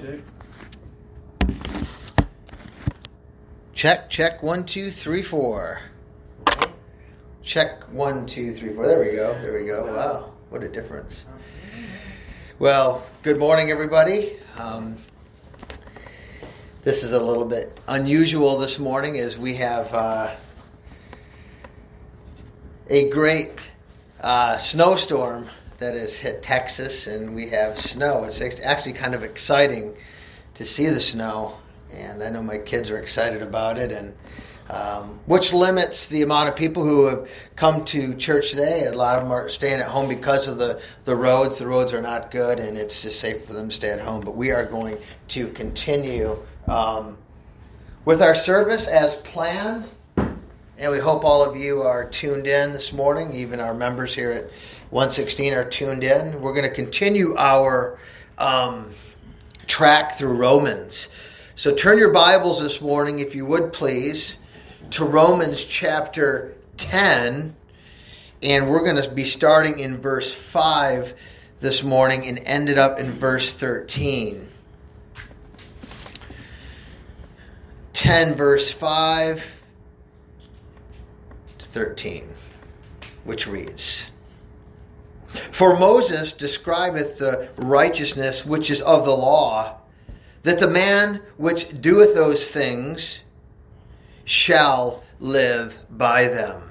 Check? Check, check, one, two, three, four. Check, one, two, three, four. There we go, there we go. Wow, what a difference. Well, good morning, everybody. Um, this is a little bit unusual this morning as we have uh, a great uh, snowstorm that has hit Texas, and we have snow. It's actually kind of exciting to see the snow, and I know my kids are excited about it, and um, which limits the amount of people who have come to church today. A lot of them are staying at home because of the, the roads. The roads are not good, and it's just safe for them to stay at home. But we are going to continue um, with our service as planned. And we hope all of you are tuned in this morning, even our members here at 116 are tuned in. We're going to continue our um, track through Romans. So turn your Bibles this morning, if you would please, to Romans chapter 10. And we're going to be starting in verse 5 this morning and ended up in verse 13. 10, verse 5 to 13, which reads For Moses describeth the righteousness which is of the law, that the man which doeth those things shall live by them.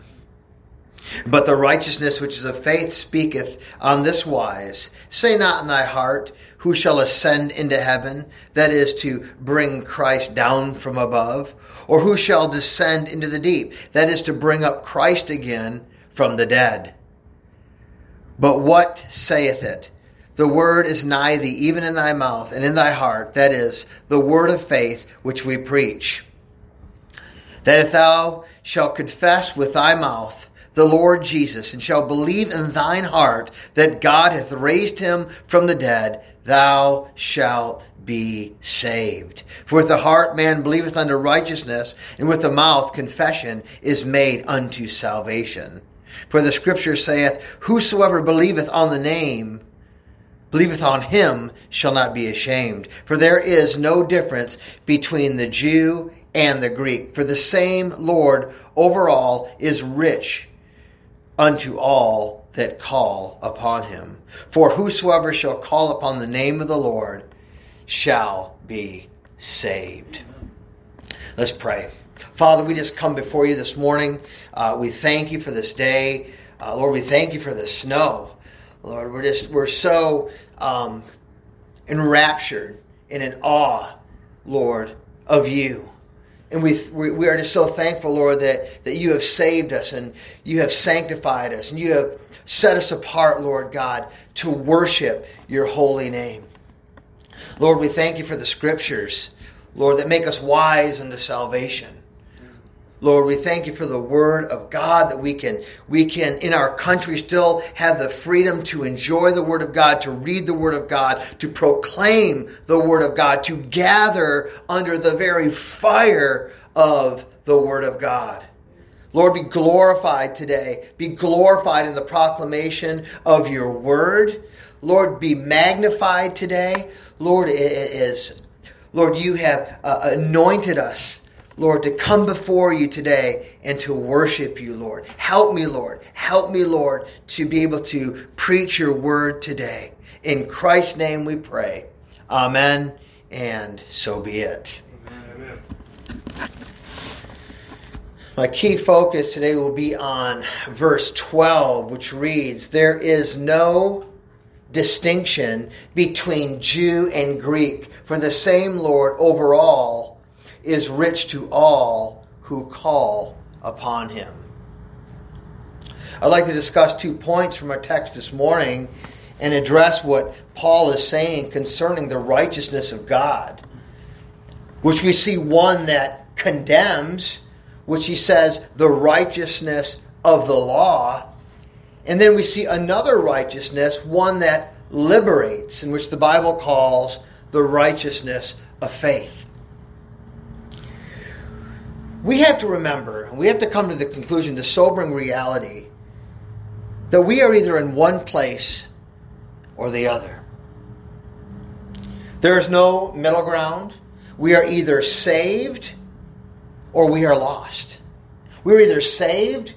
But the righteousness which is of faith speaketh on this wise Say not in thy heart, Who shall ascend into heaven? That is to bring Christ down from above. Or who shall descend into the deep? That is to bring up Christ again from the dead. But what saith it? The word is nigh thee, even in thy mouth and in thy heart. That is the word of faith which we preach. That if thou shalt confess with thy mouth, the Lord Jesus, and shalt believe in thine heart that God hath raised him from the dead, thou shalt be saved. For with the heart man believeth unto righteousness, and with the mouth confession is made unto salvation. For the scripture saith, Whosoever believeth on the name, believeth on him, shall not be ashamed. For there is no difference between the Jew and the Greek. For the same Lord over all is rich unto all that call upon him. For whosoever shall call upon the name of the Lord shall be saved. Let's pray. Father, we just come before you this morning. Uh, we thank you for this day. Uh, Lord, we thank you for the snow. Lord, we're just, we're so um, enraptured and in awe, Lord, of you. And we, we are just so thankful, Lord, that, that you have saved us and you have sanctified us and you have set us apart, Lord God, to worship your holy name. Lord, we thank you for the scriptures, Lord, that make us wise unto salvation. Lord, we thank you for the word of God that we can, we can in our country still have the freedom to enjoy the word of God, to read the word of God, to proclaim the word of God, to gather under the very fire of the word of God. Lord, be glorified today. Be glorified in the proclamation of your word. Lord, be magnified today. Lord, it is, Lord, you have uh, anointed us Lord, to come before you today and to worship you, Lord. Help me, Lord. Help me, Lord, to be able to preach your word today. In Christ's name we pray. Amen, and so be it. Amen. My key focus today will be on verse 12, which reads There is no distinction between Jew and Greek, for the same Lord over all is rich to all who call upon him. I'd like to discuss two points from our text this morning and address what Paul is saying concerning the righteousness of God, which we see one that condemns, which he says the righteousness of the law, and then we see another righteousness, one that liberates, in which the Bible calls the righteousness of faith we have to remember, we have to come to the conclusion, the sobering reality, that we are either in one place or the other. There is no middle ground. We are either saved or we are lost. We're either saved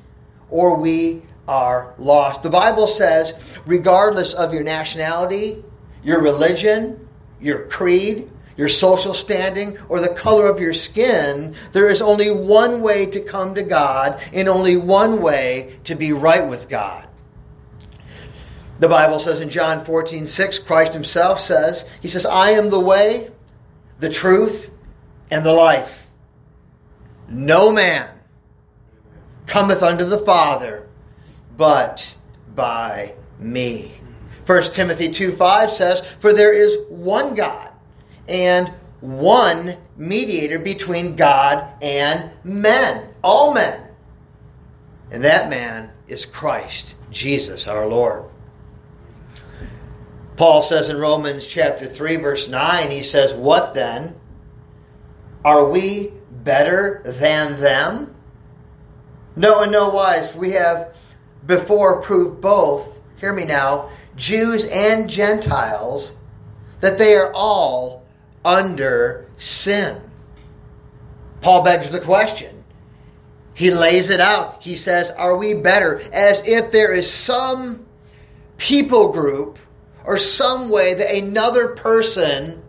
or we are lost. The Bible says, regardless of your nationality, your religion, your creed, your social standing, or the color of your skin, there is only one way to come to God and only one way to be right with God. The Bible says in John 14, 6, Christ himself says, He says, I am the way, the truth, and the life. No man cometh unto the Father but by me. 1 Timothy 2 5 says, For there is one God and one mediator between God and men, all men. And that man is Christ, Jesus our Lord. Paul says in Romans chapter 3 verse 9 he says what then are we better than them no and no wise we have before proved both hear me now Jews and Gentiles that they are all under sin. Paul begs the question. He lays it out. He says are we better? As if there is some people group or some way that another person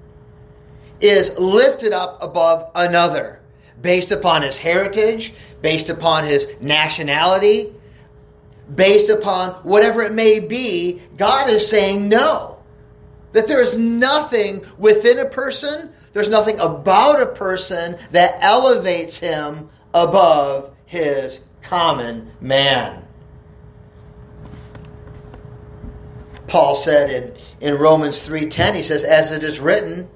is lifted up above another based upon his heritage, based upon his nationality, based upon whatever it may be, God is saying no. That there is nothing within a person, there's nothing about a person that elevates him above his common man. Paul said in, in Romans 3:10, he says, as it is written,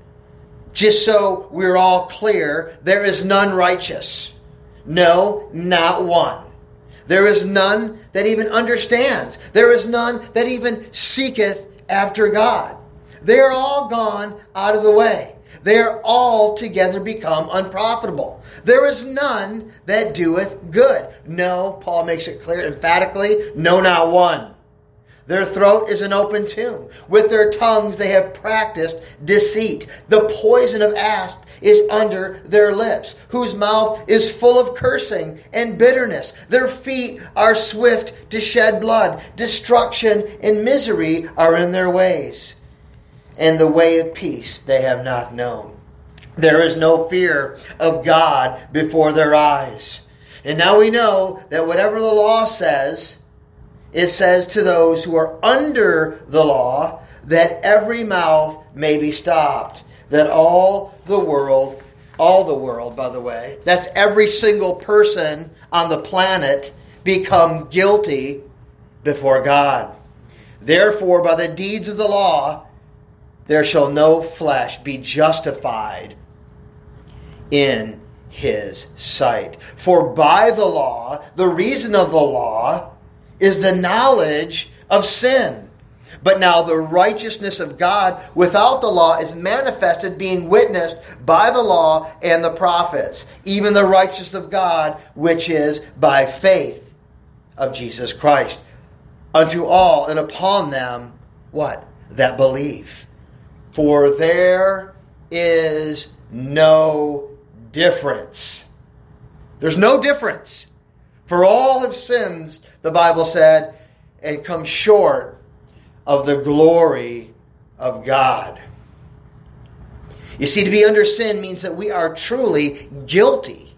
just so we're all clear, there is none righteous. No, not one. There is none that even understands. There is none that even seeketh after God. They are all gone out of the way. They are all together become unprofitable. There is none that doeth good. No, Paul makes it clear emphatically, no, not one. Their throat is an open tomb. With their tongues they have practiced deceit. The poison of asp is under their lips, whose mouth is full of cursing and bitterness. Their feet are swift to shed blood. Destruction and misery are in their ways. And the way of peace they have not known. There is no fear of God before their eyes. And now we know that whatever the law says, it says to those who are under the law that every mouth may be stopped, that all the world, all the world, by the way, that's every single person on the planet become guilty before God. Therefore, by the deeds of the law, there shall no flesh be justified in his sight. For by the law, the reason of the law, is the knowledge of sin. But now the righteousness of God without the law is manifested, being witnessed by the law and the prophets, even the righteousness of God, which is by faith of Jesus Christ, unto all and upon them, what? That believe. For there is no difference. There's no difference for all have sinned, the Bible said, and come short of the glory of God. You see, to be under sin means that we are truly guilty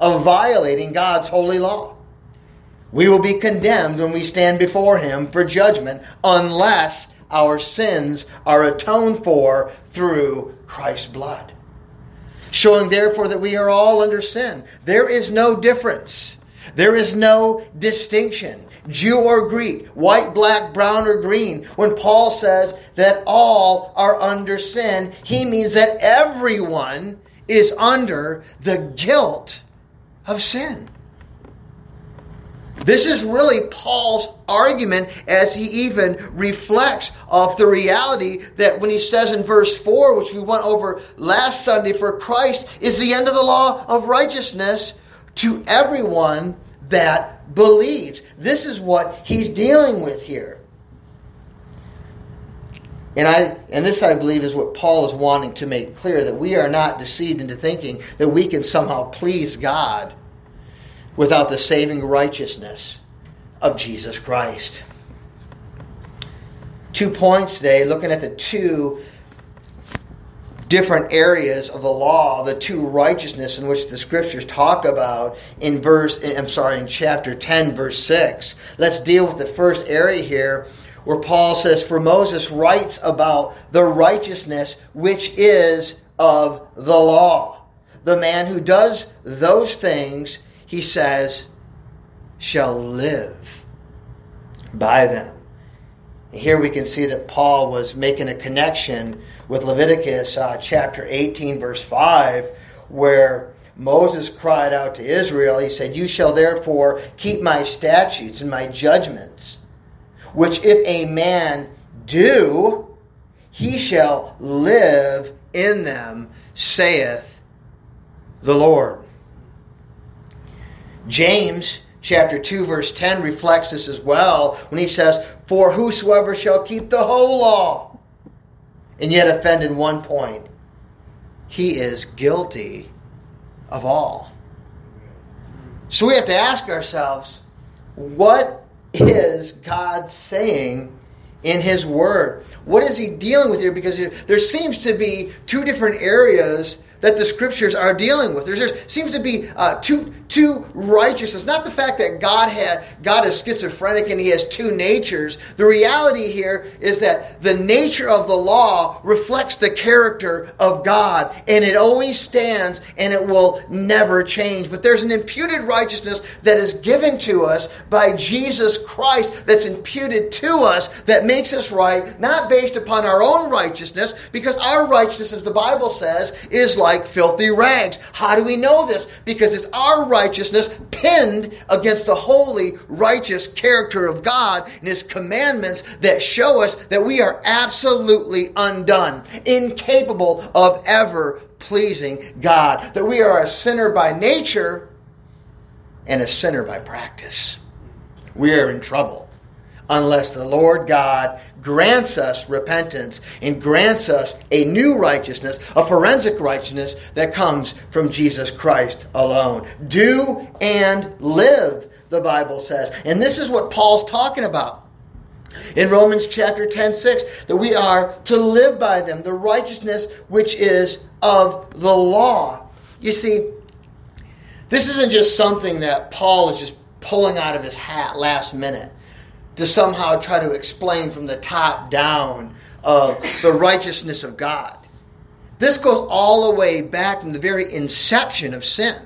of violating God's holy law. We will be condemned when we stand before Him for judgment unless our sins are atoned for through Christ's blood. Showing therefore that we are all under sin. There is no difference there is no distinction, Jew or Greek, white, black, brown, or green. When Paul says that all are under sin, he means that everyone is under the guilt of sin. This is really Paul's argument as he even reflects of the reality that when he says in verse 4, which we went over last Sunday, for Christ is the end of the law of righteousness to everyone that believes. This is what he's dealing with here. And I and this I believe is what Paul is wanting to make clear that we are not deceived into thinking that we can somehow please God without the saving righteousness of Jesus Christ. Two points today, looking at the two different areas of the law, the two righteousness in which the scriptures talk about in verse I'm sorry, in chapter 10 verse 6. Let's deal with the first area here where Paul says for Moses writes about the righteousness which is of the law. The man who does those things, he says, shall live by them. Here we can see that Paul was making a connection with Leviticus uh, chapter 18, verse 5, where Moses cried out to Israel. He said, You shall therefore keep my statutes and my judgments, which if a man do, he shall live in them, saith the Lord. James chapter 2 verse 10 reflects this as well when he says for whosoever shall keep the whole law and yet offend in one point he is guilty of all. So we have to ask ourselves what is god saying in his word? What is he dealing with here? Because there seems to be two different areas that the scriptures are dealing with. There seems to be uh, two, two righteousness. Not the fact that God had God is schizophrenic and he has two natures. The reality here is that the nature of the law reflects the character of God, and it always stands and it will never change. But there's an imputed righteousness that is given to us by Jesus Christ that's imputed to us that makes us right, not based upon our own righteousness, because our righteousness, as the Bible says, is like like filthy rags. How do we know this? Because it's our righteousness pinned against the holy, righteous character of God and His commandments that show us that we are absolutely undone, incapable of ever pleasing God, that we are a sinner by nature and a sinner by practice. We are in trouble unless the Lord God grants us repentance and grants us a new righteousness, a forensic righteousness that comes from Jesus Christ alone. Do and live, the Bible says. And this is what Paul's talking about. In Romans chapter 10, 6, that we are to live by them, the righteousness which is of the law. You see, this isn't just something that Paul is just pulling out of his hat last minute to somehow try to explain from the top down of the righteousness of God. This goes all the way back from the very inception of sin.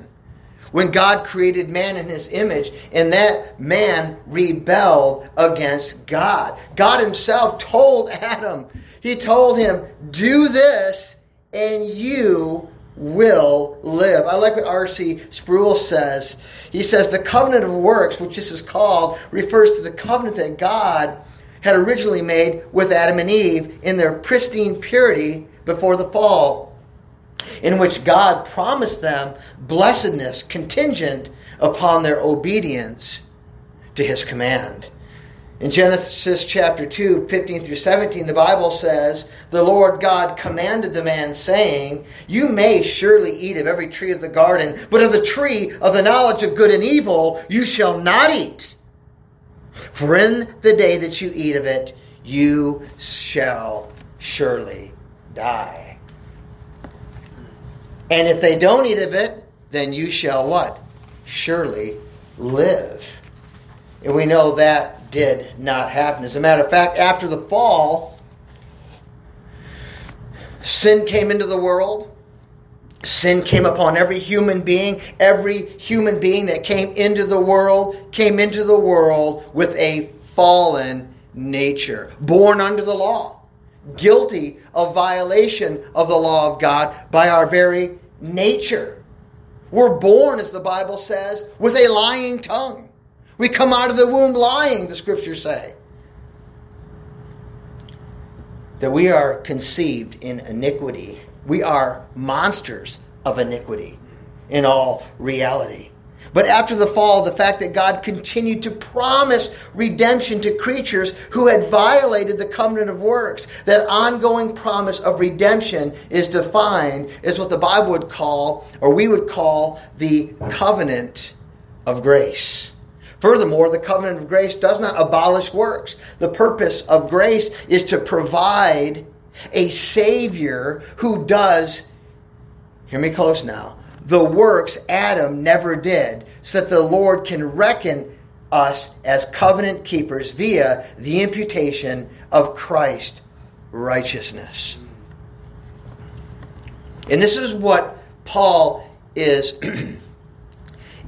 When God created man in his image, and that man rebelled against God. God himself told Adam, He told him, Do this, and you will live. I like what R.C. Sproul says. He says the covenant of works, which this is called, refers to the covenant that God had originally made with Adam and Eve in their pristine purity before the fall, in which God promised them blessedness contingent upon their obedience to his command. In Genesis chapter 2, 15 through 17, the Bible says, The Lord God commanded the man, saying, You may surely eat of every tree of the garden, but of the tree of the knowledge of good and evil you shall not eat. For in the day that you eat of it, you shall surely die. And if they don't eat of it, then you shall what? Surely live. And we know that did not happen. As a matter of fact, after the fall, sin came into the world. Sin came upon every human being. Every human being that came into the world came into the world with a fallen nature, born under the law, guilty of violation of the law of God by our very nature. We're born, as the Bible says, with a lying tongue. We come out of the womb lying, the scriptures say. That we are conceived in iniquity. We are monsters of iniquity in all reality. But after the fall, the fact that God continued to promise redemption to creatures who had violated the covenant of works, that ongoing promise of redemption is defined as what the Bible would call, or we would call, the covenant of grace. Furthermore, the covenant of grace does not abolish works. The purpose of grace is to provide a Savior who does, hear me close now, the works Adam never did, so that the Lord can reckon us as covenant keepers via the imputation of Christ righteousness. And this is what Paul is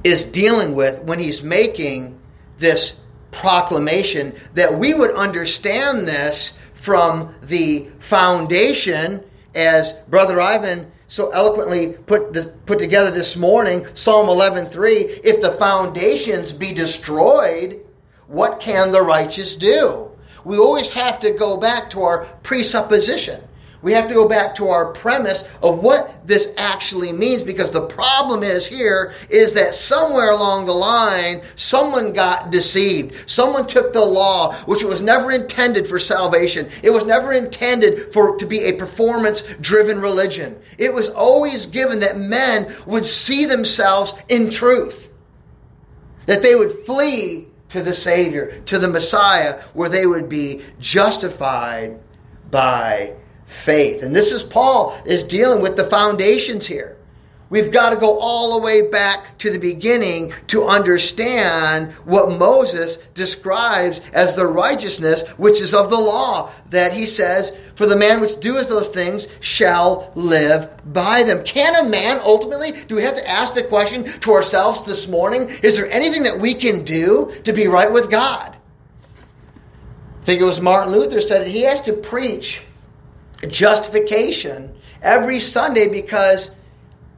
is dealing with when he's making this proclamation that we would understand this from the foundation as brother Ivan so eloquently put this, put together this morning, Psalm 11:3, if the foundations be destroyed, what can the righteous do? We always have to go back to our presupposition. We have to go back to our premise of what this actually means because the problem is here is that somewhere along the line, someone got deceived. Someone took the law, which was never intended for salvation. It was never intended for to be a performance driven religion. It was always given that men would see themselves in truth. That they would flee to the Savior, to the Messiah, where they would be justified by faith. And this is Paul is dealing with the foundations here. We've got to go all the way back to the beginning to understand what Moses describes as the righteousness which is of the law. That he says, For the man which doeth those things shall live by them. Can a man ultimately, do we have to ask the question to ourselves this morning? Is there anything that we can do to be right with God? I think it was Martin Luther said that he has to preach justification every Sunday because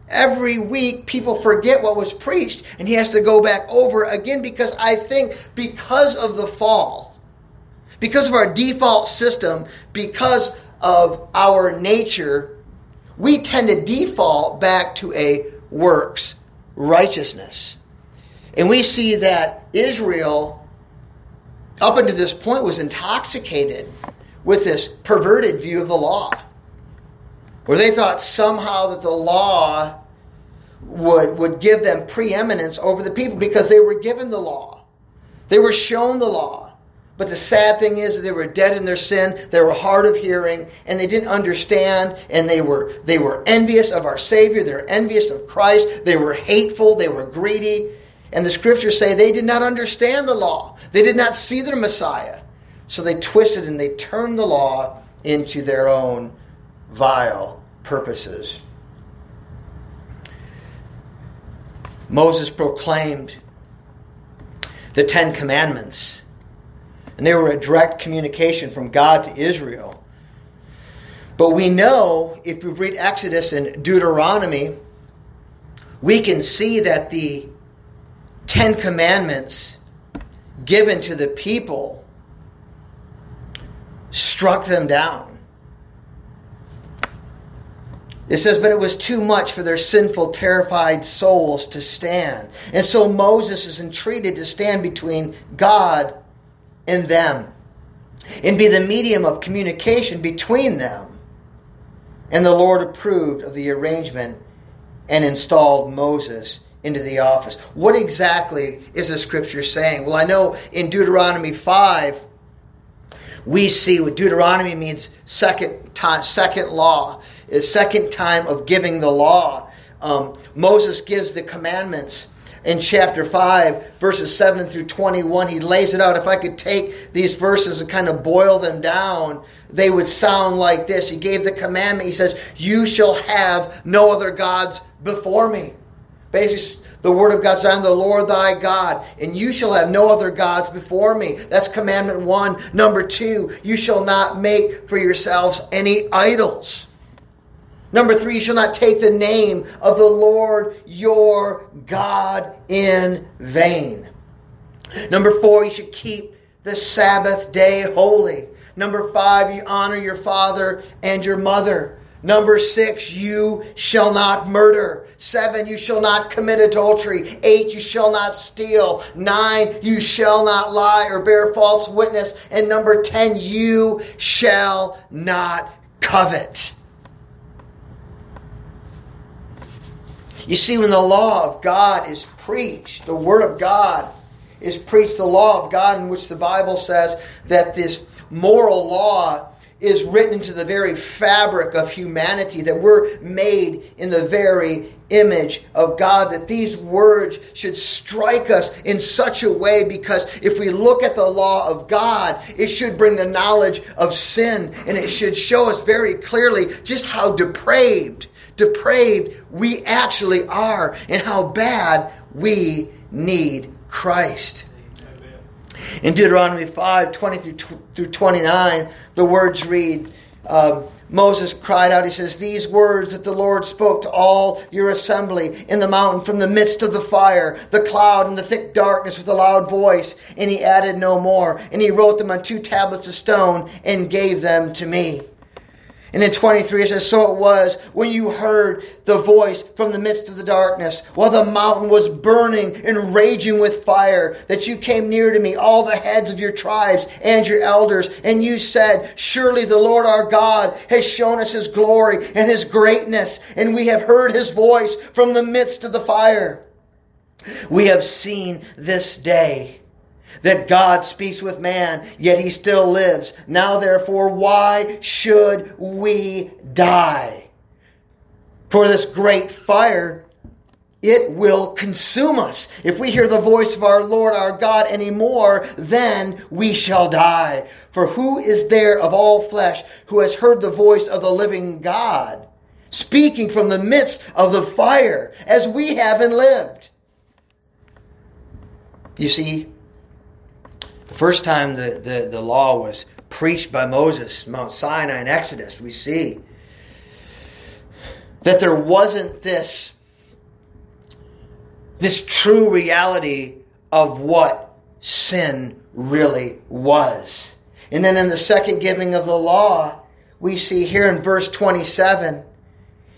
every week people forget what was preached and he has to go back over again because I think because of the fall, because of our default system, because of our nature, we tend to default back to a works righteousness. And we see that Israel, up until this point, was intoxicated with this perverted view of the law, where they thought somehow that the law would, would give them preeminence over the people because they were given the law. They were shown the law. But the sad thing is that they were dead in their sin, they were hard of hearing, and they didn't understand, and they were they were envious of our Savior, they were envious of Christ, they were hateful, they were greedy. And the scriptures say they did not understand the law. They did not see their Messiah. So they twisted and they turned the law into their own vile purposes. Moses proclaimed the Ten Commandments, and they were a direct communication from God to Israel. But we know, if we read Exodus and Deuteronomy, we can see that the Ten Commandments given to the people struck them down. It says, but it was too much for their sinful, terrified souls to stand. And so Moses is entreated to stand between God and them and be the medium of communication between them. And the Lord approved of the arrangement and installed Moses into the office. What exactly is the scripture saying? Well, I know in Deuteronomy 5, we see what Deuteronomy means second time, second law, is second time of giving the law. Um, Moses gives the commandments in chapter 5, verses 7 through 21. He lays it out. If I could take these verses and kind of boil them down, they would sound like this. He gave the commandment. He says, You shall have no other gods before me. Basically, the word of God I am the Lord thy God, and you shall have no other gods before me. That's commandment one. Number two, you shall not make for yourselves any idols. Number three, you shall not take the name of the Lord your God in vain. Number four, you should keep the Sabbath day holy. Number five, you honor your father and your mother. Number six, you shall not murder. Seven, you shall not commit adultery. Eight, you shall not steal. Nine, you shall not lie or bear false witness. And number ten, you shall not covet. You see, when the law of God is preached, the Word of God is preached, the law of God, in which the Bible says that this moral law is written into the very fabric of humanity, that we're made in the very image of God, that these words should strike us in such a way because if we look at the law of God, it should bring the knowledge of sin and it should show us very clearly just how depraved, depraved we actually are and how bad we need Christ. In Deuteronomy 5 20 through 29, the words read, uh, Moses cried out, he says, These words that the Lord spoke to all your assembly in the mountain from the midst of the fire, the cloud, and the thick darkness with a loud voice. And he added no more. And he wrote them on two tablets of stone and gave them to me. And in 23 it says, So it was when you heard the voice from the midst of the darkness, while the mountain was burning and raging with fire, that you came near to me, all the heads of your tribes and your elders, and you said, Surely the Lord our God has shown us his glory and his greatness, and we have heard his voice from the midst of the fire. We have seen this day that God speaks with man, yet he still lives. Now therefore, why should we die? For this great fire, it will consume us. If we hear the voice of our Lord our God anymore, then we shall die. For who is there of all flesh who has heard the voice of the living God, speaking from the midst of the fire, as we have and lived? You see, the first time the, the, the law was preached by Moses, Mount Sinai in Exodus, we see that there wasn't this, this true reality of what sin really was. And then in the second giving of the law, we see here in verse 27,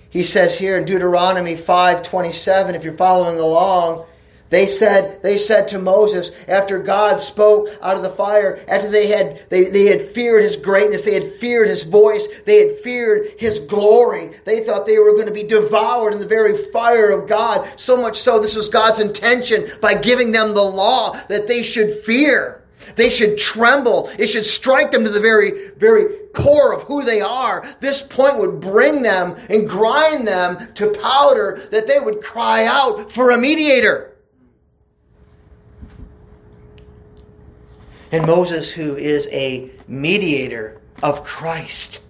he says here in Deuteronomy 5:27 if you're following along, they said, they said to Moses, after God spoke out of the fire, after they had, they, they had feared his greatness, they had feared his voice, they had feared his glory. They thought they were going to be devoured in the very fire of God. So much so, this was God's intention by giving them the law that they should fear. They should tremble. It should strike them to the very, very core of who they are. This point would bring them and grind them to powder that they would cry out for a mediator. And Moses, who is a mediator of Christ.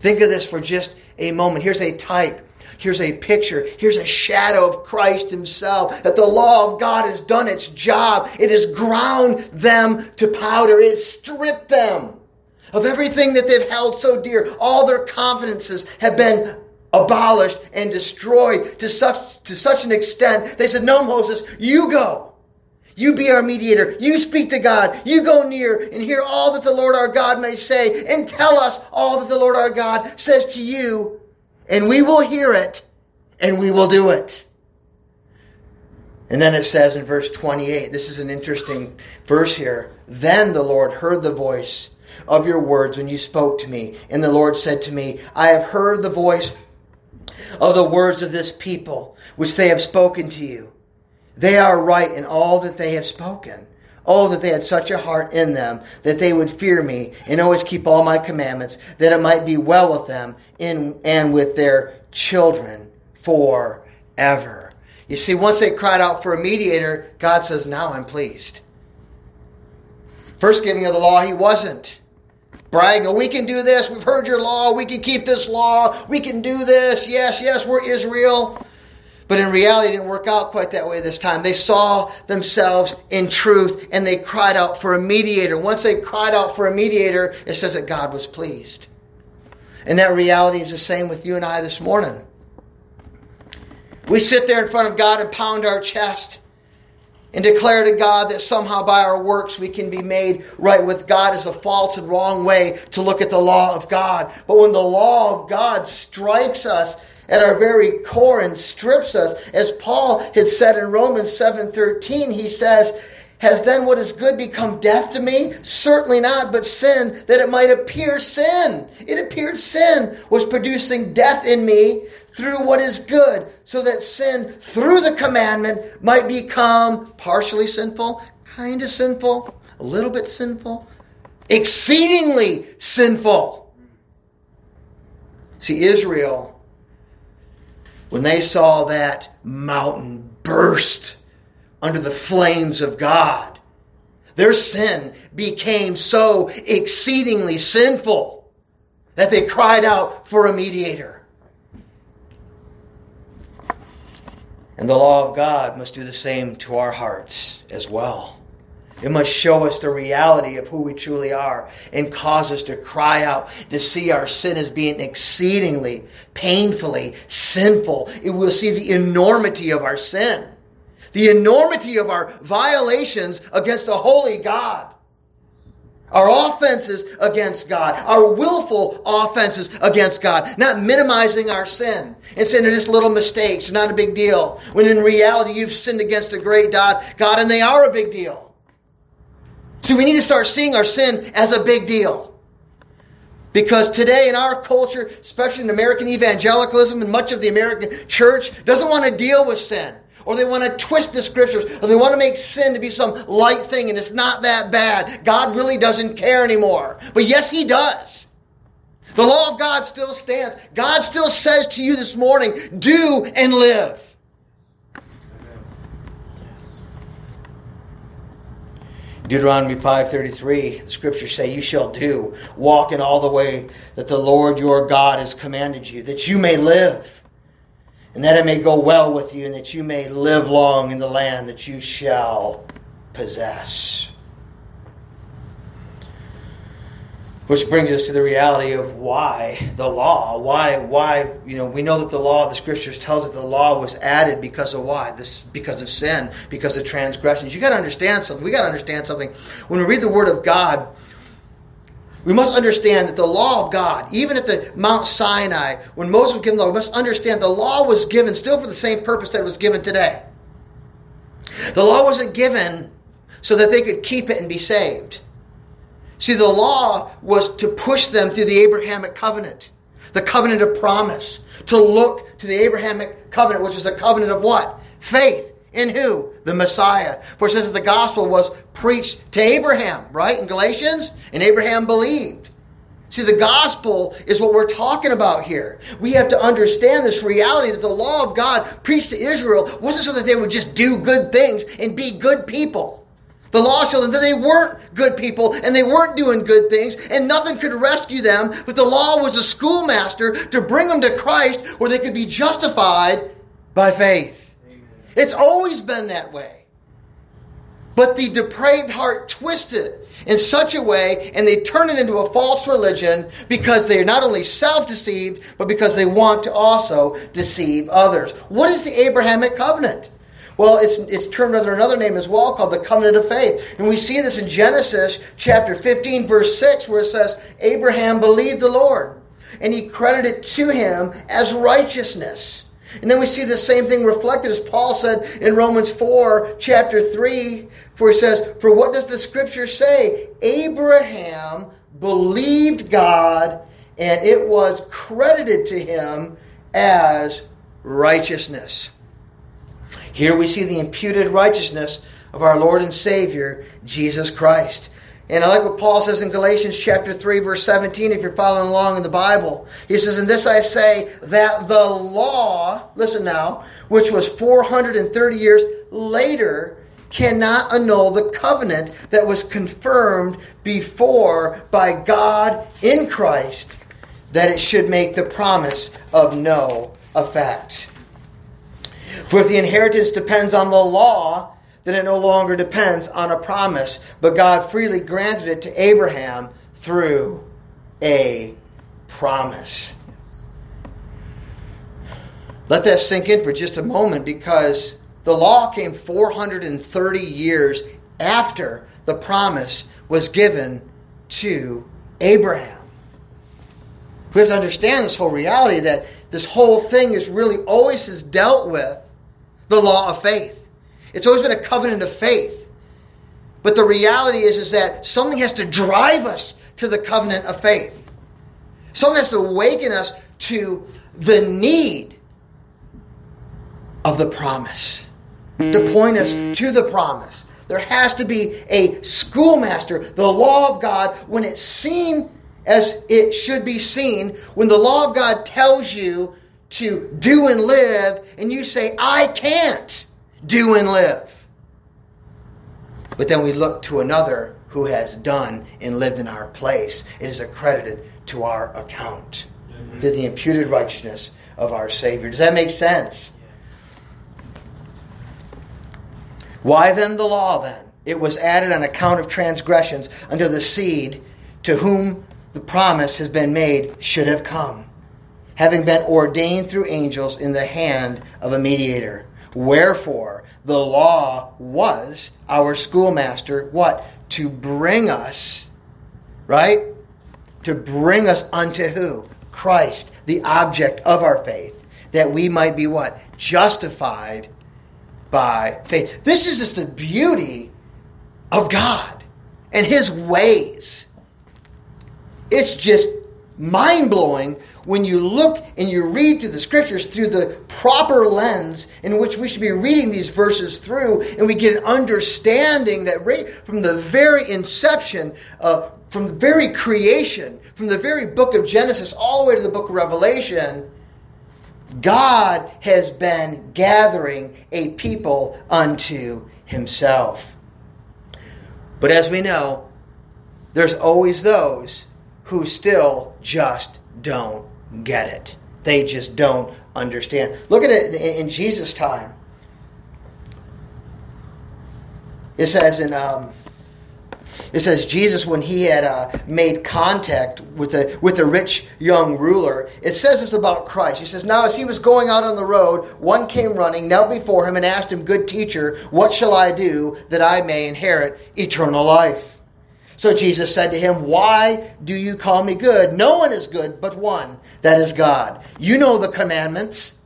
Think of this for just a moment. Here's a type. Here's a picture. Here's a shadow of Christ Himself. That the law of God has done its job. It has ground them to powder. It stripped them of everything that they've held so dear. All their confidences have been abolished and destroyed to such, to such an extent. They said, No, Moses, you go. You be our mediator. You speak to God. You go near and hear all that the Lord our God may say and tell us all that the Lord our God says to you. And we will hear it and we will do it. And then it says in verse 28, this is an interesting verse here. Then the Lord heard the voice of your words when you spoke to me. And the Lord said to me, I have heard the voice of the words of this people, which they have spoken to you. They are right in all that they have spoken. Oh, that they had such a heart in them that they would fear me and always keep all my commandments, that it might be well with them in, and with their children forever. You see, once they cried out for a mediator, God says, Now I'm pleased. First giving of the law, he wasn't. Bragging, oh, we can do this, we've heard your law, we can keep this law, we can do this, yes, yes, we're Israel. But in reality, it didn't work out quite that way this time. They saw themselves in truth and they cried out for a mediator. Once they cried out for a mediator, it says that God was pleased. And that reality is the same with you and I this morning. We sit there in front of God and pound our chest and declare to God that somehow by our works we can be made right with God is a false and wrong way to look at the law of God. But when the law of God strikes us at our very core and strips us, as Paul had said in Romans 7:13, he says, has then what is good become death to me? Certainly not, but sin, that it might appear sin. It appeared sin was producing death in me through what is good, so that sin, through the commandment, might become partially sinful, kind of sinful, a little bit sinful, exceedingly sinful. See, Israel, when they saw that mountain burst, under the flames of God. Their sin became so exceedingly sinful that they cried out for a mediator. And the law of God must do the same to our hearts as well. It must show us the reality of who we truly are and cause us to cry out to see our sin as being exceedingly, painfully sinful. It will see the enormity of our sin the enormity of our violations against a holy God. Our offenses against God, our willful offenses against God, not minimizing our sin and saying they're just little mistakes, not a big deal. When in reality, you've sinned against a great God, God, and they are a big deal. So we need to start seeing our sin as a big deal. Because today in our culture, especially in American evangelicalism and much of the American church, doesn't want to deal with sin or they want to twist the scriptures, or they want to make sin to be some light thing and it's not that bad. God really doesn't care anymore. But yes, He does. The law of God still stands. God still says to you this morning, do and live. Deuteronomy 5:33 the scriptures say you shall do walk in all the way that the Lord your God has commanded you that you may live and that it may go well with you, and that you may live long in the land that you shall possess. Which brings us to the reality of why the law. Why, why, you know, we know that the law of the scriptures tells us the law was added because of why? This because of sin, because of transgressions. You gotta understand something. We gotta understand something. When we read the word of God, we must understand that the law of God, even at the Mount Sinai, when Moses was given the law, we must understand the law was given still for the same purpose that it was given today. The law wasn't given so that they could keep it and be saved. See, the law was to push them through the Abrahamic covenant, the covenant of promise, to look to the Abrahamic covenant, which is a covenant of what? Faith. In who? The Messiah. For that the gospel was preached to Abraham, right? In Galatians? And Abraham believed. See, the gospel is what we're talking about here. We have to understand this reality that the law of God preached to Israel wasn't so that they would just do good things and be good people. The law showed them that they weren't good people and they weren't doing good things and nothing could rescue them, but the law was a schoolmaster to bring them to Christ where they could be justified by faith. It's always been that way. But the depraved heart twists it in such a way and they turn it into a false religion because they are not only self deceived, but because they want to also deceive others. What is the Abrahamic covenant? Well, it's, it's termed under another name as well called the covenant of faith. And we see this in Genesis chapter 15, verse 6, where it says, Abraham believed the Lord, and he credited to him as righteousness. And then we see the same thing reflected as Paul said in Romans 4, chapter 3, for he says, For what does the scripture say? Abraham believed God, and it was credited to him as righteousness. Here we see the imputed righteousness of our Lord and Savior, Jesus Christ. And I like what Paul says in Galatians chapter 3 verse 17 if you're following along in the Bible. He says, "In this I say that the law, listen now, which was 430 years later, cannot annul the covenant that was confirmed before by God in Christ that it should make the promise of no effect." For if the inheritance depends on the law, then it no longer depends on a promise, but God freely granted it to Abraham through a promise. Let that sink in for just a moment because the law came 430 years after the promise was given to Abraham. We have to understand this whole reality that this whole thing is really always is dealt with the law of faith. It's always been a covenant of faith. But the reality is, is that something has to drive us to the covenant of faith. Something has to awaken us to the need of the promise, to point us to the promise. There has to be a schoolmaster, the law of God, when it's seen as it should be seen, when the law of God tells you to do and live, and you say, I can't do and live. But then we look to another who has done and lived in our place. It is accredited to our account, mm-hmm. to the imputed righteousness of our Savior. Does that make sense? Why then the law then? It was added on account of transgressions until the seed to whom the promise has been made should have come, having been ordained through angels in the hand of a mediator. Wherefore, the law was our schoolmaster, what? To bring us, right? To bring us unto who? Christ, the object of our faith, that we might be what? Justified by faith. This is just the beauty of God and His ways. It's just mind blowing when you look and you read through the scriptures through the proper lens in which we should be reading these verses through, and we get an understanding that right from the very inception, uh, from the very creation, from the very book of Genesis all the way to the book of Revelation, God has been gathering a people unto himself. But as we know, there's always those who still just don't get it. They just don't understand. Look at it in Jesus' time. It says in um, it says Jesus, when he had uh, made contact with a, with a rich young ruler, it says it's about Christ. He says, Now as he was going out on the road, one came running, knelt before him, and asked him, Good teacher, what shall I do that I may inherit eternal life? So Jesus said to him, Why do you call me good? No one is good but one, that is God. You know the commandments.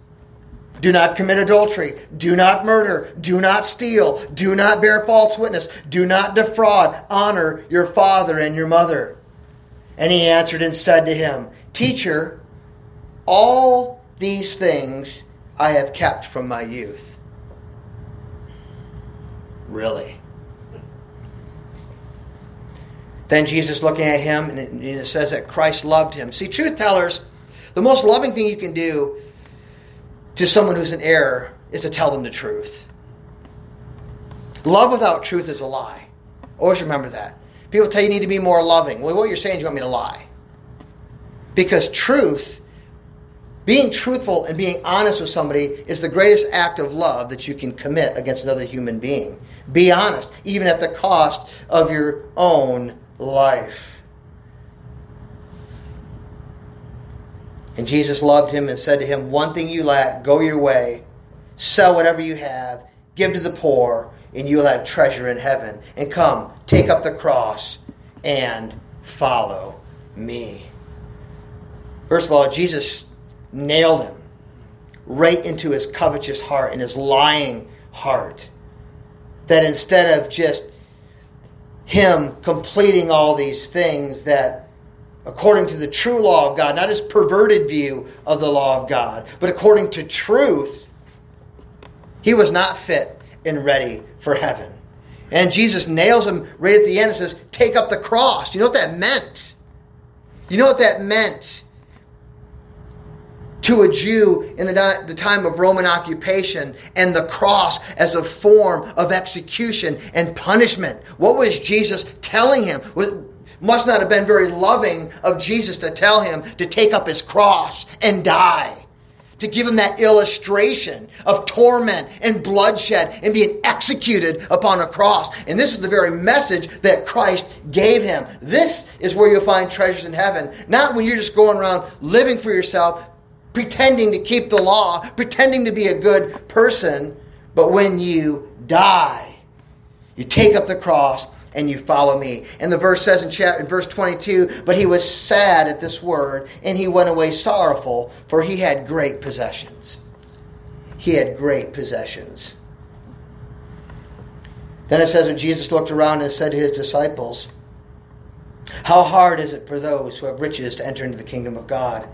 Do not commit adultery. Do not murder. Do not steal. Do not bear false witness. Do not defraud. Honor your father and your mother. And he answered and said to him, Teacher, all these things I have kept from my youth. Really? Then Jesus looking at him, and it says that Christ loved him. See, truth tellers, the most loving thing you can do to someone who's in error is to tell them the truth. Love without truth is a lie. Always remember that. People tell you you need to be more loving. Well, what you're saying is you want me to lie. Because truth, being truthful and being honest with somebody is the greatest act of love that you can commit against another human being. Be honest, even at the cost of your own life. And Jesus loved him and said to him, One thing you lack, go your way, sell whatever you have, give to the poor, and you'll have treasure in heaven. And come, take up the cross and follow me. First of all, Jesus nailed him right into his covetous heart and his lying heart. That instead of just him completing all these things that according to the true law of God, not his perverted view of the law of God, but according to truth, he was not fit and ready for heaven. And Jesus nails him right at the end and says, Take up the cross. You know what that meant? You know what that meant? To a Jew in the, the time of Roman occupation and the cross as a form of execution and punishment. What was Jesus telling him? must not have been very loving of Jesus to tell him to take up his cross and die. To give him that illustration of torment and bloodshed and being executed upon a cross. And this is the very message that Christ gave him. This is where you'll find treasures in heaven. Not when you're just going around living for yourself, pretending to keep the law, pretending to be a good person, But when you die, you take up the cross and you follow me. And the verse says in, chapter, in verse 22 But he was sad at this word, and he went away sorrowful, for he had great possessions. He had great possessions. Then it says, when Jesus looked around and said to his disciples, How hard is it for those who have riches to enter into the kingdom of God?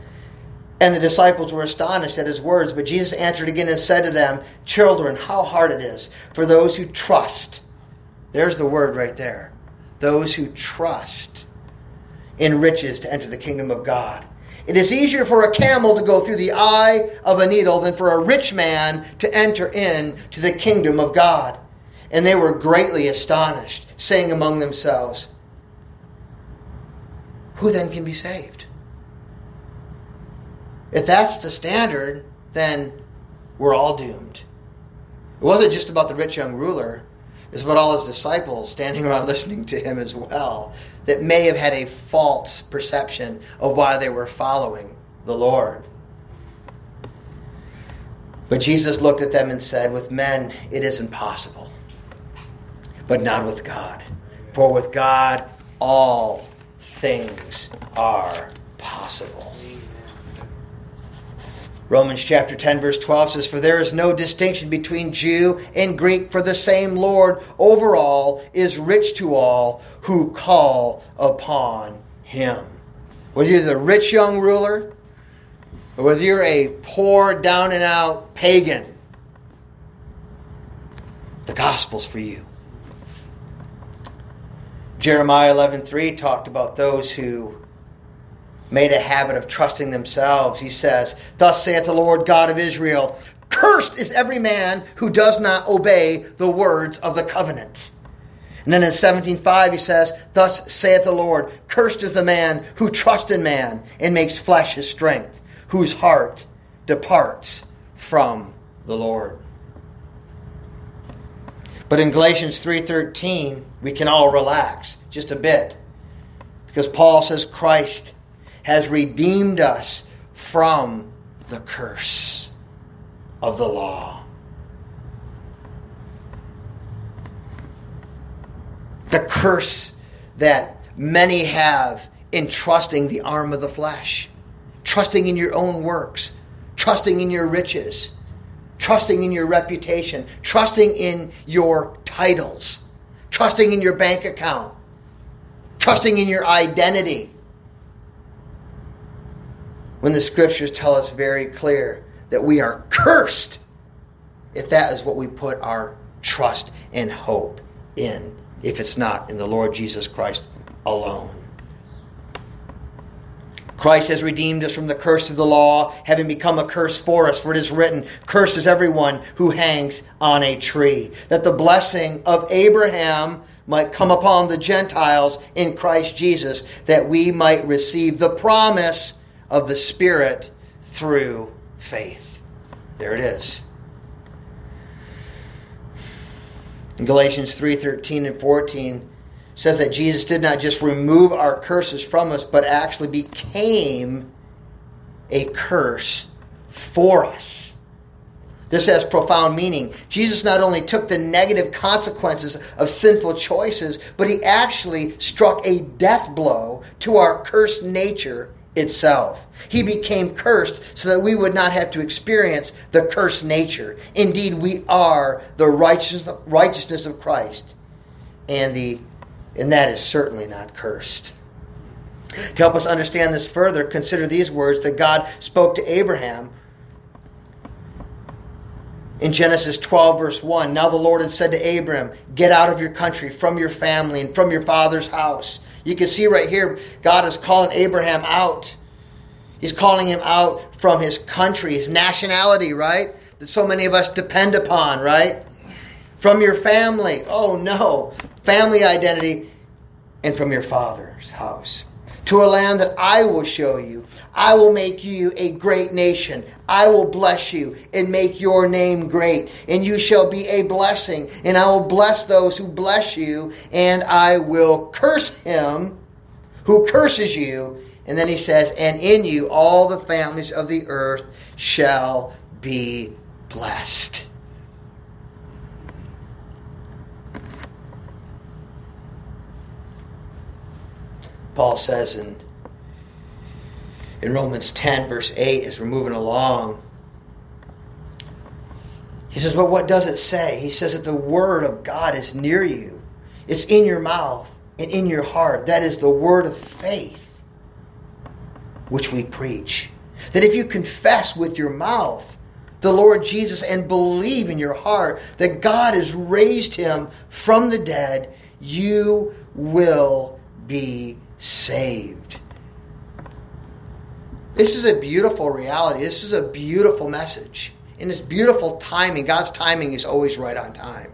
And the disciples were astonished at his words, but Jesus answered again and said to them, Children, how hard it is for those who trust. There's the word right there. Those who trust in riches to enter the kingdom of God. It is easier for a camel to go through the eye of a needle than for a rich man to enter into the kingdom of God. And they were greatly astonished, saying among themselves, Who then can be saved? If that's the standard, then we're all doomed. It wasn't just about the rich young ruler, it's about all his disciples standing around listening to him as well that may have had a false perception of why they were following the Lord. But Jesus looked at them and said, With men it is impossible but not with God. For with God, all things are possible. Romans chapter 10, verse 12 says, For there is no distinction between Jew and Greek, for the same Lord over all is rich to all who call upon him. Whether you're the rich young ruler, or whether you're a poor, down and out pagan, the gospel's for you. Jeremiah 11:3 talked about those who made a habit of trusting themselves. He says, "Thus saith the Lord God of Israel, cursed is every man who does not obey the words of the covenant." And then in 17:5 he says, "Thus saith the Lord, cursed is the man who trusts in man and makes flesh his strength, whose heart departs from the Lord." But in Galatians 3:13, we can all relax just a bit. Because Paul says Christ has redeemed us from the curse of the law. The curse that many have in trusting the arm of the flesh, trusting in your own works, trusting in your riches trusting in your reputation, trusting in your titles, trusting in your bank account, trusting in your identity. When the scriptures tell us very clear that we are cursed if that is what we put our trust and hope in, if it's not in the Lord Jesus Christ alone. Christ has redeemed us from the curse of the law, having become a curse for us. For it is written, Cursed is everyone who hangs on a tree. That the blessing of Abraham might come upon the Gentiles in Christ Jesus, that we might receive the promise of the Spirit through faith. There it is. In Galatians 3 13 and 14, says that Jesus did not just remove our curses from us, but actually became a curse for us. This has profound meaning. Jesus not only took the negative consequences of sinful choices, but he actually struck a death blow to our cursed nature itself. He became cursed so that we would not have to experience the cursed nature. Indeed, we are the righteousness of Christ and the and that is certainly not cursed. To help us understand this further, consider these words that God spoke to Abraham in Genesis 12, verse 1. Now the Lord had said to Abram, Get out of your country, from your family, and from your father's house. You can see right here, God is calling Abraham out. He's calling him out from his country, his nationality, right? That so many of us depend upon, right? From your family. Oh no family identity, and from your father's house. To a land that I will show you. I will make you a great nation. I will bless you and make your name great. And you shall be a blessing. And I will bless those who bless you. And I will curse him who curses you. And then he says, And in you all the families of the earth shall be blessed. Paul says in, in Romans 10, verse 8, as we're moving along. He says, But what does it say? He says that the word of God is near you, it's in your mouth and in your heart. That is the word of faith which we preach. That if you confess with your mouth the Lord Jesus and believe in your heart that God has raised him from the dead, you will be saved. This is a beautiful reality. This is a beautiful message. And it's beautiful timing. God's timing is always right on time.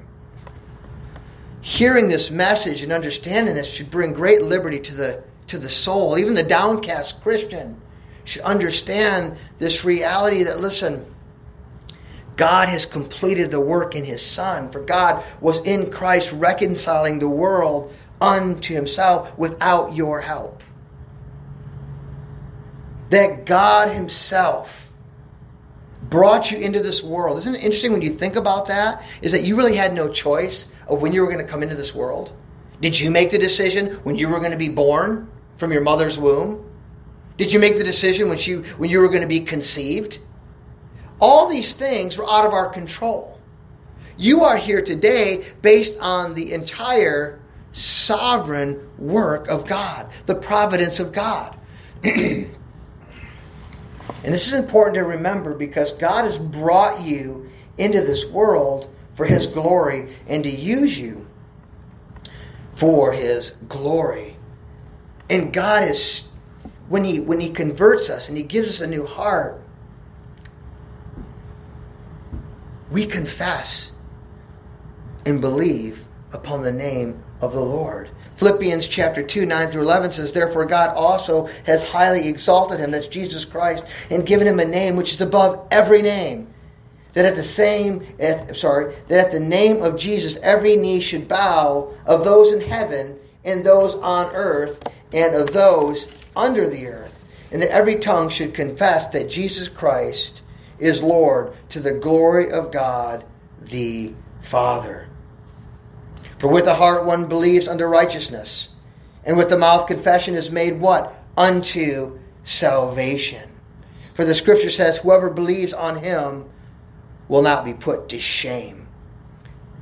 Hearing this message and understanding this should bring great liberty to the, to the soul. Even the downcast Christian should understand this reality that, listen, God has completed the work in his Son. For God was in Christ reconciling the world unto himself without your help. That God himself brought you into this world. Isn't it interesting when you think about that? Is that you really had no choice of when you were going to come into this world? Did you make the decision when you were going to be born from your mother's womb? Did you make the decision when, she, when you were going to be conceived? All these things were out of our control. You are here today based on the entire sovereign work of God, the providence of God. and this is important to remember because God has brought you into this world for His glory and to use you for His glory. And God is, when He when He converts us and He gives us a new heart, we confess and believe upon the name of the Lord. Philippians chapter 2, 9 through 11 says, Therefore God also has highly exalted him, that's Jesus Christ, and given him a name which is above every name. That at the same, at, sorry, that at the name of Jesus every knee should bow of those in heaven and those on earth and of those under the earth, and that every tongue should confess that Jesus Christ is Lord to the glory of God the Father. For with the heart one believes unto righteousness, and with the mouth confession is made what? Unto salvation. For the scripture says, Whoever believes on him will not be put to shame.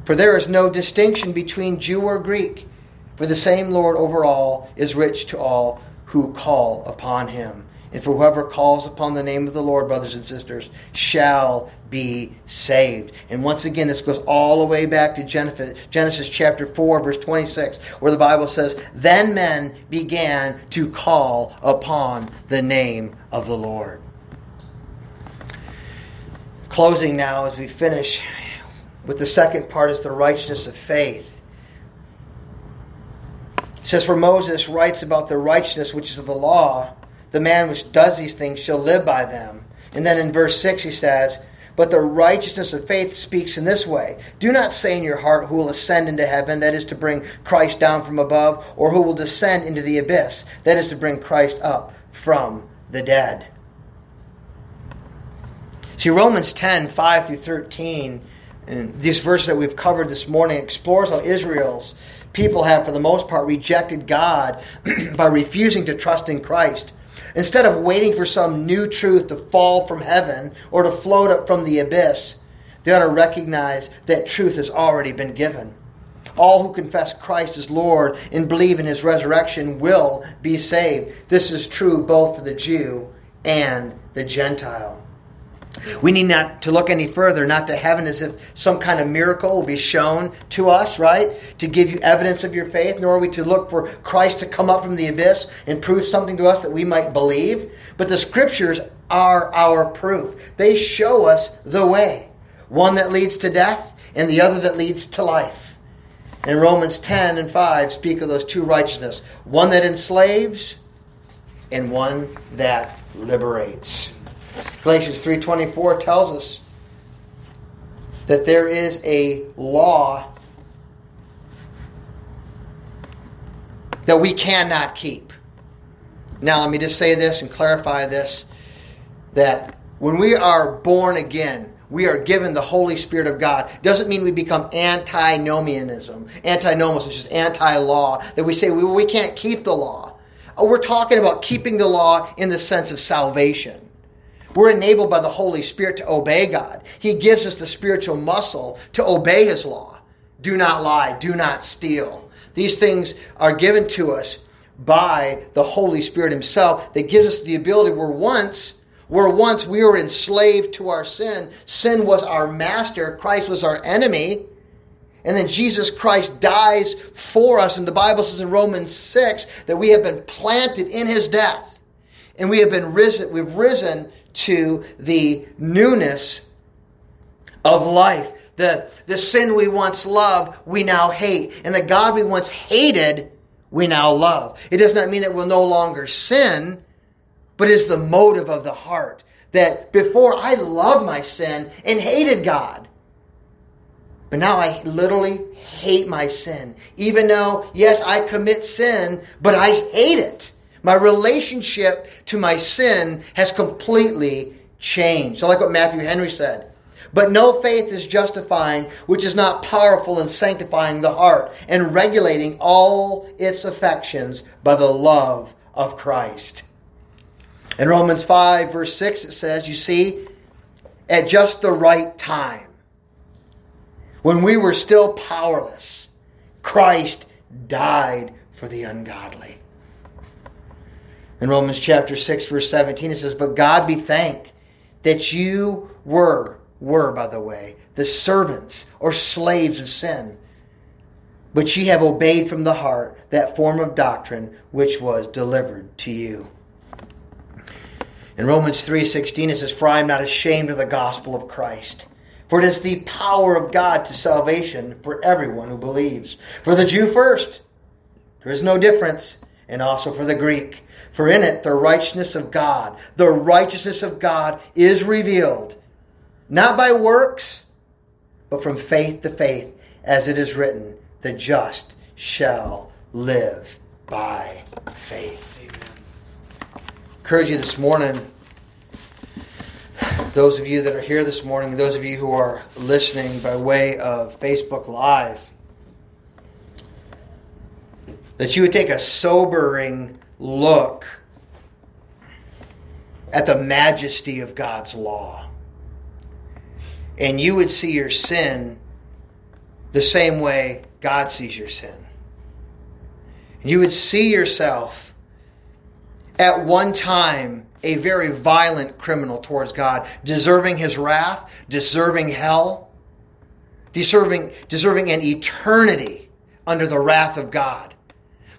For there is no distinction between Jew or Greek, for the same Lord over all is rich to all who call upon him. And for whoever calls upon the name of the Lord, brothers and sisters, shall be saved. And once again, this goes all the way back to Genesis, chapter 4, verse 26, where the Bible says, Then men began to call upon the name of the Lord. Closing now as we finish with the second part is the righteousness of faith. It says, For Moses writes about the righteousness which is of the law the man which does these things shall live by them. And then in verse 6 he says, But the righteousness of faith speaks in this way Do not say in your heart, Who will ascend into heaven, that is to bring Christ down from above, or who will descend into the abyss, that is to bring Christ up from the dead. See, Romans 10 5 through 13, and these verses that we've covered this morning, explores how Israel's people have, for the most part, rejected God by refusing to trust in Christ. Instead of waiting for some new truth to fall from heaven or to float up from the abyss, they ought to recognize that truth has already been given. All who confess Christ as Lord and believe in his resurrection will be saved. This is true both for the Jew and the Gentile. We need not to look any further, not to heaven as if some kind of miracle will be shown to us, right? To give you evidence of your faith, nor are we to look for Christ to come up from the abyss and prove something to us that we might believe. But the scriptures are our proof. They show us the way. One that leads to death and the other that leads to life. And Romans 10 and 5 speak of those two righteousness one that enslaves and one that liberates. Galatians 3:24 tells us that there is a law that we cannot keep. Now, let me just say this and clarify this that when we are born again, we are given the Holy Spirit of God. Doesn't mean we become antinomianism, antinomos, is anti-law. That we say we, we can't keep the law. uh, we're talking about keeping the law in the sense of salvation. We're enabled by the Holy Spirit to obey God. He gives us the spiritual muscle to obey His law. Do not lie. Do not steal. These things are given to us by the Holy Spirit Himself that gives us the ability where once, where once we were enslaved to our sin, sin was our master, Christ was our enemy. And then Jesus Christ dies for us. And the Bible says in Romans 6 that we have been planted in his death. And we have been risen, we've risen to the newness of life. The, the sin we once loved, we now hate. And the God we once hated, we now love. It does not mean that we'll no longer sin, but it's the motive of the heart. That before I loved my sin and hated God. But now I literally hate my sin. Even though, yes, I commit sin, but I hate it. My relationship to my sin has completely changed. I like what Matthew Henry said. But no faith is justifying which is not powerful in sanctifying the heart and regulating all its affections by the love of Christ. In Romans 5, verse 6, it says, You see, at just the right time, when we were still powerless, Christ died for the ungodly. In Romans chapter 6, verse 17, it says, But God be thanked that you were, were, by the way, the servants or slaves of sin. But ye have obeyed from the heart that form of doctrine which was delivered to you. In Romans 3:16 it says, For I am not ashamed of the gospel of Christ. For it is the power of God to salvation for everyone who believes. For the Jew first, there is no difference, and also for the Greek. For in it the righteousness of God, the righteousness of God is revealed, not by works, but from faith to faith, as it is written, the just shall live by faith. Amen. Encourage you this morning, those of you that are here this morning, those of you who are listening by way of Facebook Live, that you would take a sobering look at the majesty of God's law. And you would see your sin the same way God sees your sin. And You would see yourself at one time a very violent criminal towards God, deserving his wrath, deserving hell, deserving, deserving an eternity under the wrath of God.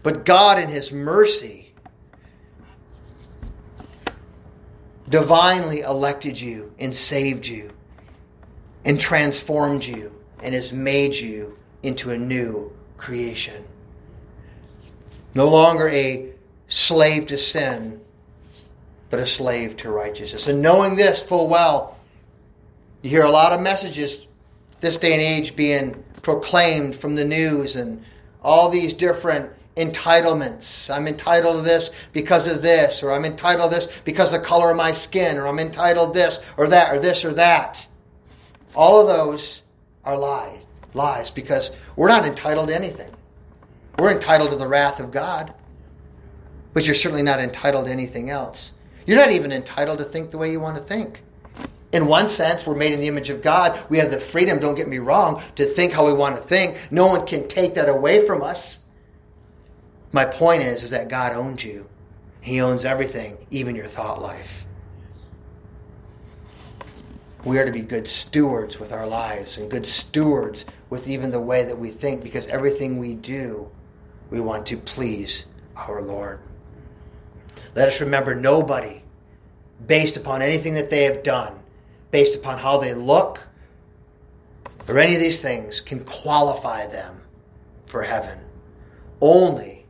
But God, in his mercy, divinely elected you and saved you and transformed you and has made you into a new creation. No longer a slave to sin, but a slave to righteousness. And knowing this full well, you hear a lot of messages this day and age being proclaimed from the news and all these different entitlements. I'm entitled to this because of this, or I'm entitled to this because of the color of my skin, or I'm entitled this or that, or this or that. All of those are lies, lies, because we're not entitled to anything. We're entitled to the wrath of God, but you're certainly not entitled to anything else. You're not even entitled to think the way you want to think. In one sense, we're made in the image of God. We have the freedom, don't get me wrong, to think how we want to think. No one can take that away from us. My point is, is that God owns you. He owns everything, even your thought life. We are to be good stewards with our lives and good stewards with even the way that we think because everything we do, we want to please our Lord. Let us remember nobody, based upon anything that they have done, based upon how they look, or any of these things, can qualify them for heaven. Only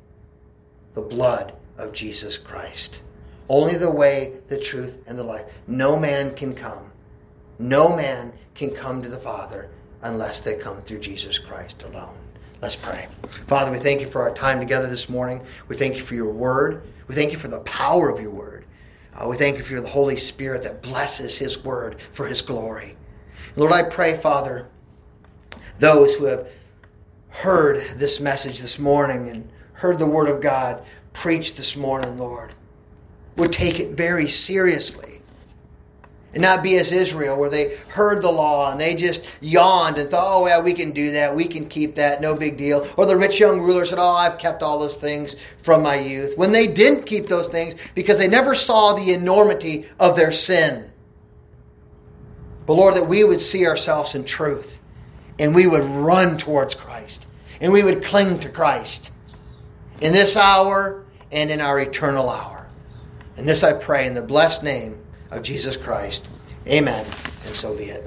the blood of Jesus Christ. Only the way, the truth, and the life. No man can come. No man can come to the Father unless they come through Jesus Christ alone. Let's pray. Father, we thank you for our time together this morning. We thank you for your word. We thank you for the power of your word. Uh, we thank you for the Holy Spirit that blesses his word for his glory. Lord, I pray, Father, those who have heard this message this morning and heard the word of God, preached this morning, Lord, would take it very seriously. And not be as Israel, where they heard the law and they just yawned and thought, oh, yeah, we can do that. We can keep that. No big deal. Or the rich young ruler said, oh, I've kept all those things from my youth. When they didn't keep those things because they never saw the enormity of their sin. But Lord, that we would see ourselves in truth and we would run towards Christ and we would cling to Christ in this hour and in our eternal hour. And this I pray in the blessed name of Jesus Christ. Amen. And so be it.